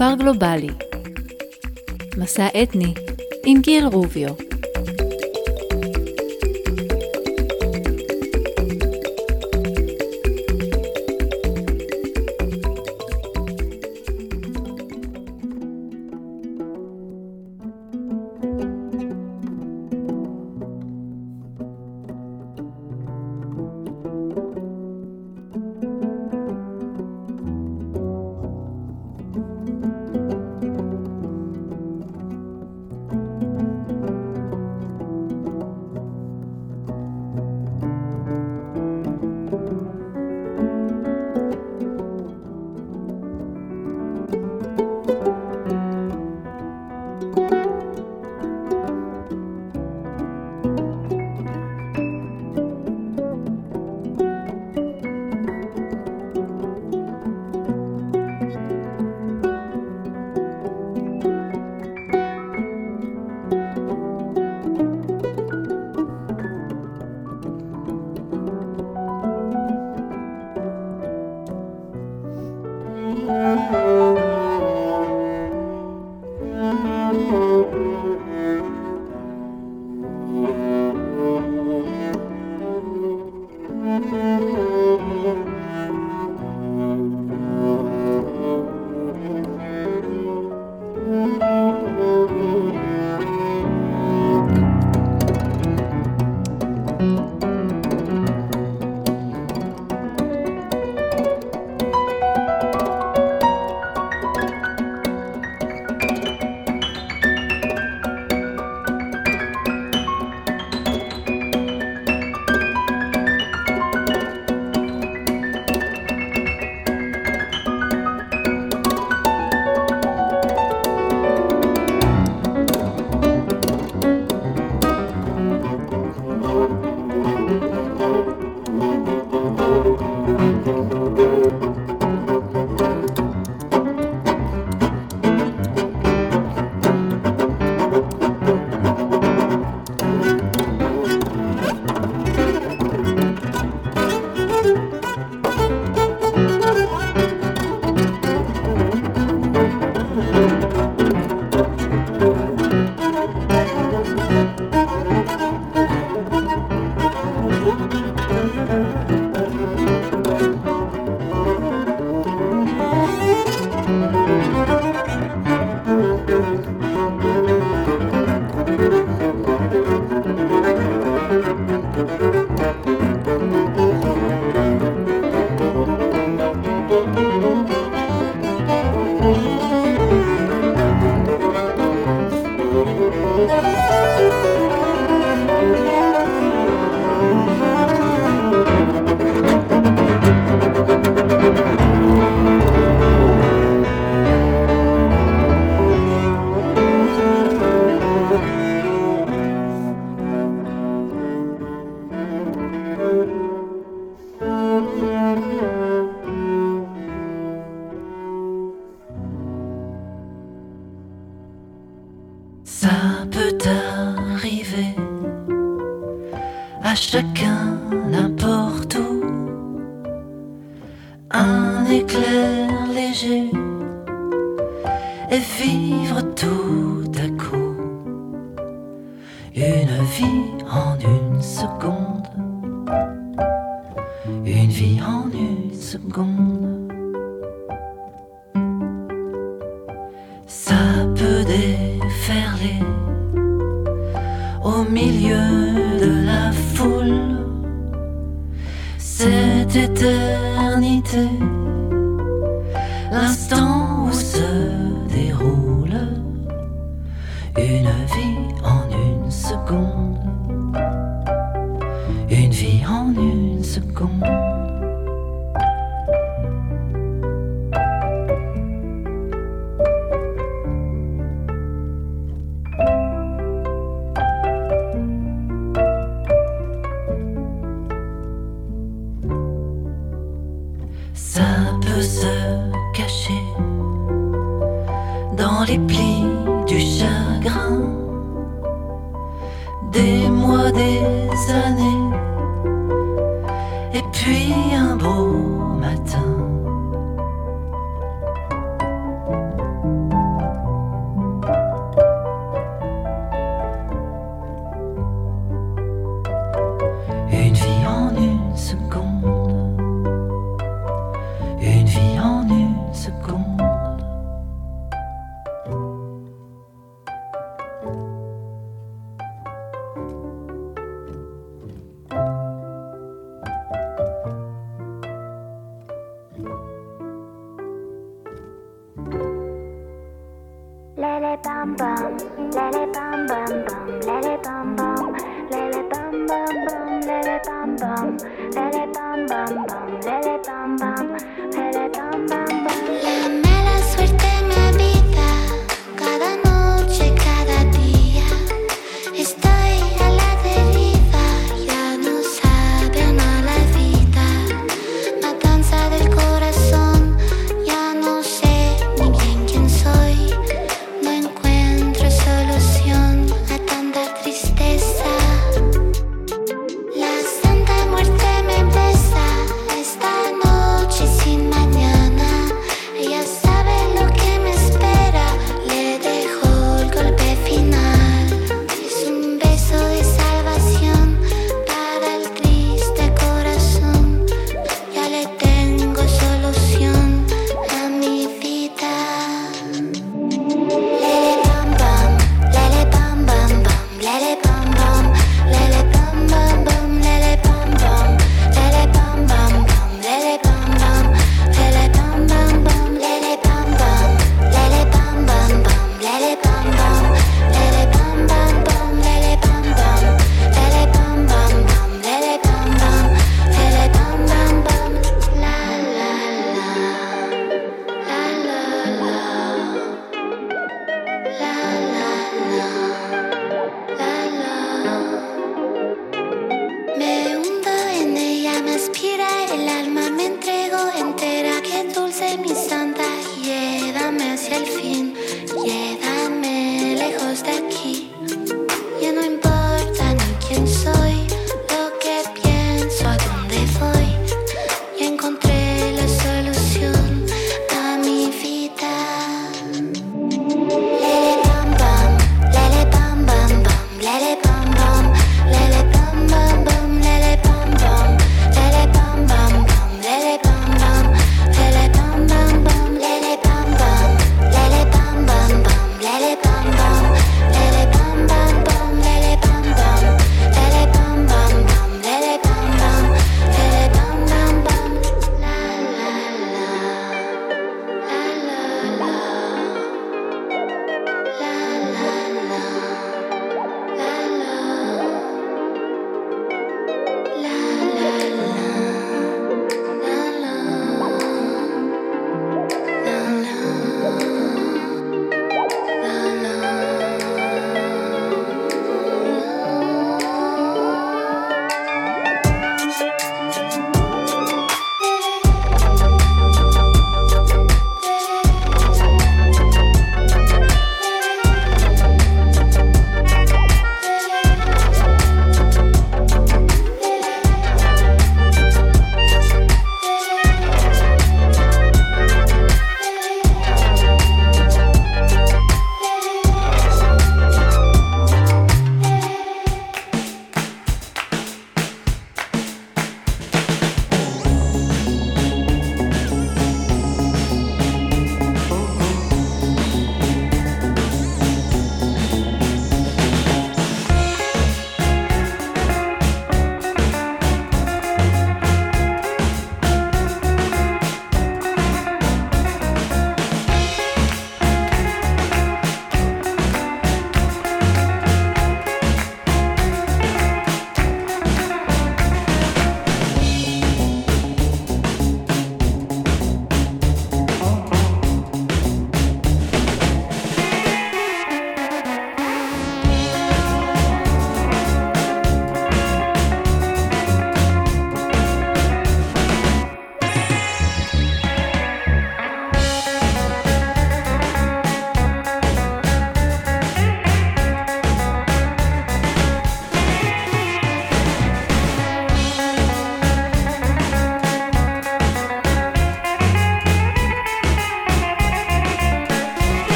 כפר גלובלי. מסע אתני עם גיל רוביו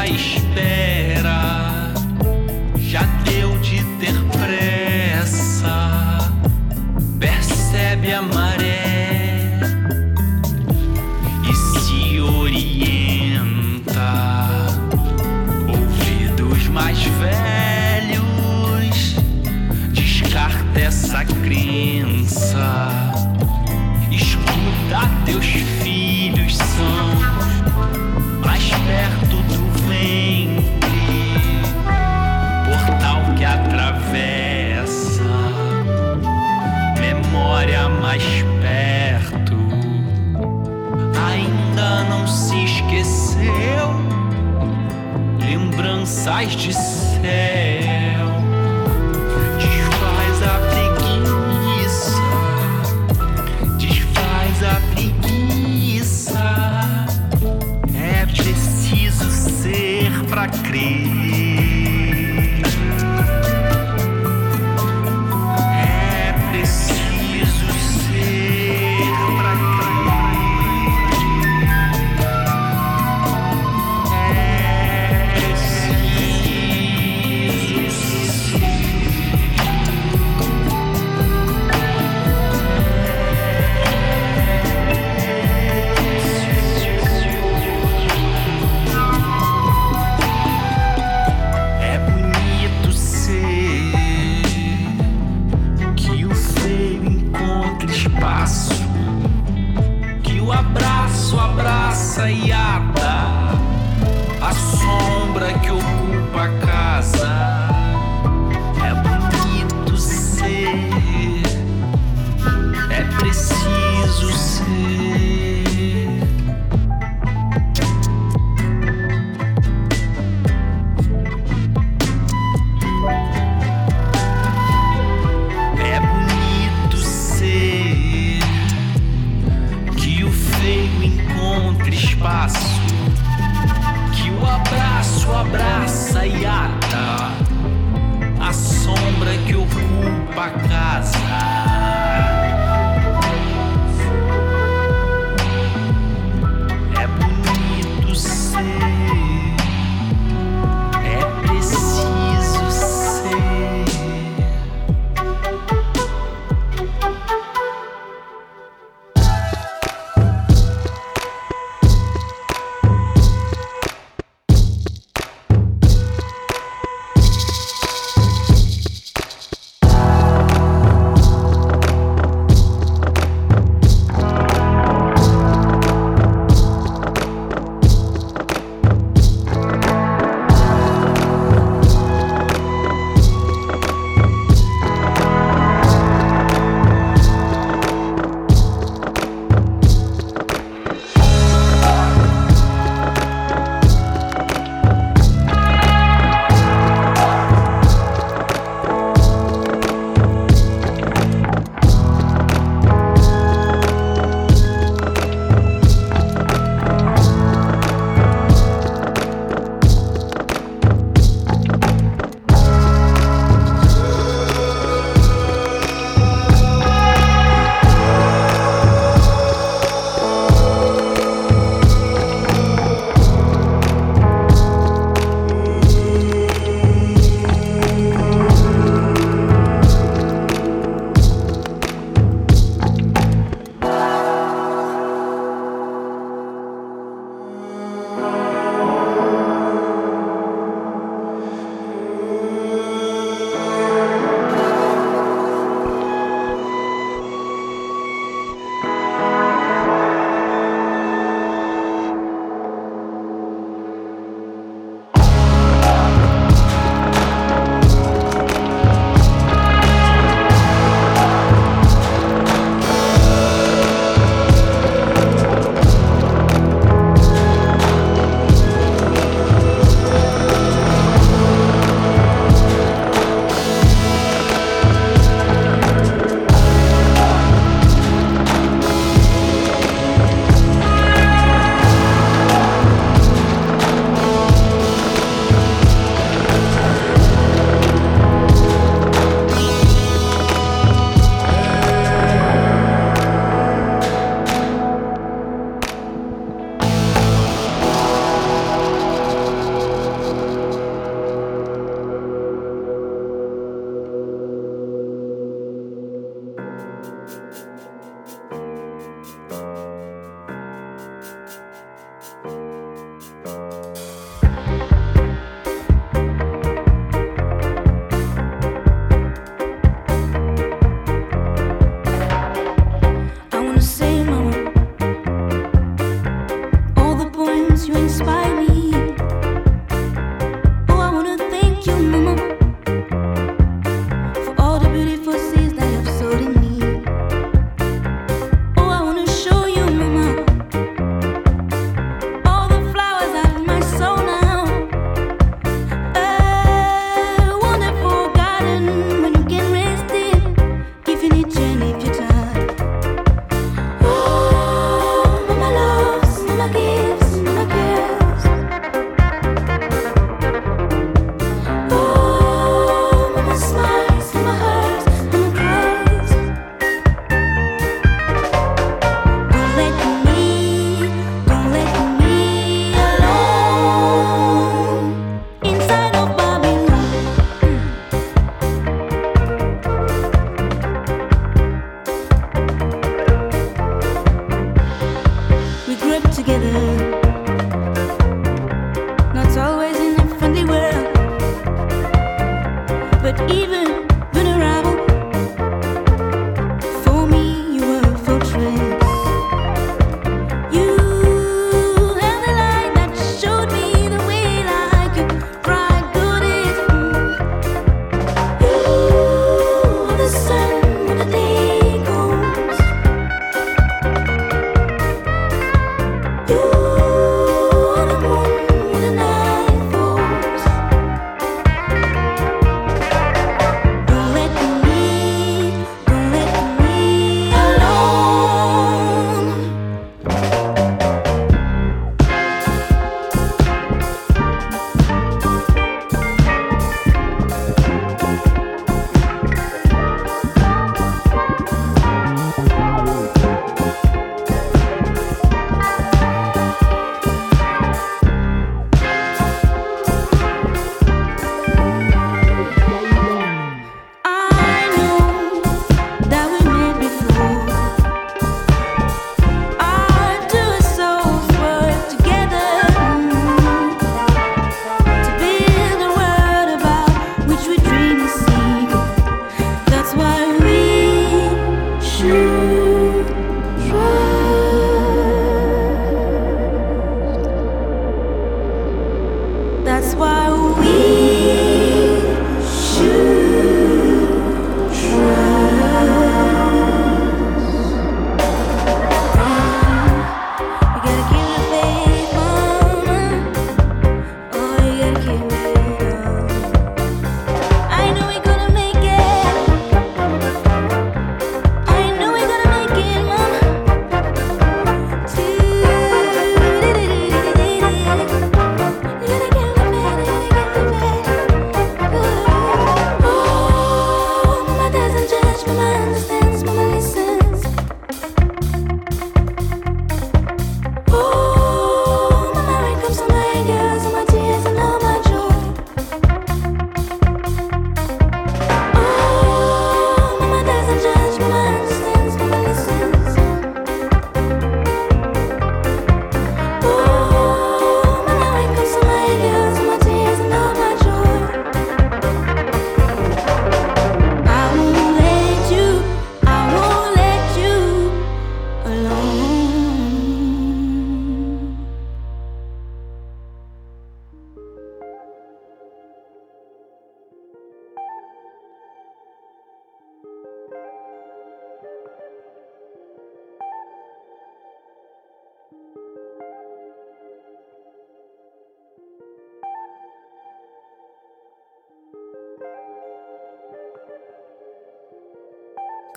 à espera.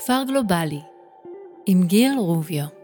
כפר גלובלי, עם גיל רוביו.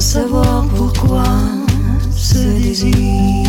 Savoir pourquoi ce désir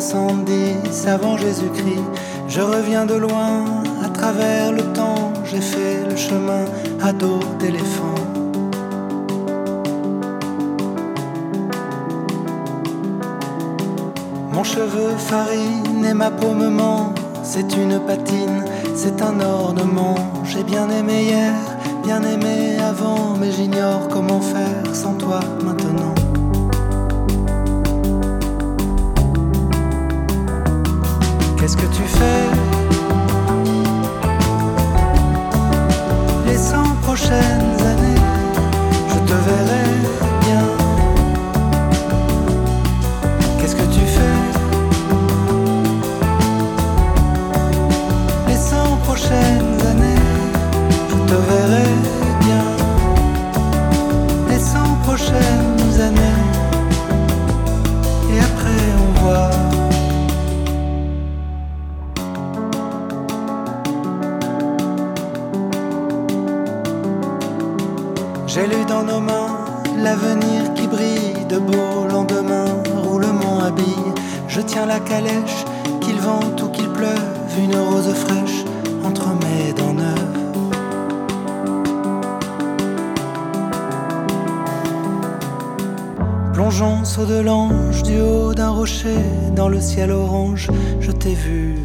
70 avant Jésus-Christ. Je reviens de loin, à travers le temps, j'ai fait le chemin à dos d'éléphant. Mon cheveu farine et ma peau ment, c'est une patine, c'est un ornement. J'ai bien aimé hier, bien aimé avant, mais j'ignore comment faire sans toi maintenant. Qu'est-ce que tu fais de beau lendemain, roulement habille. Je tiens la calèche, qu'il vente ou qu'il pleuve, une rose fraîche entre mes dents neuves. Plongeons au de l'ange, du haut d'un rocher, dans le ciel orange, je t'ai vu,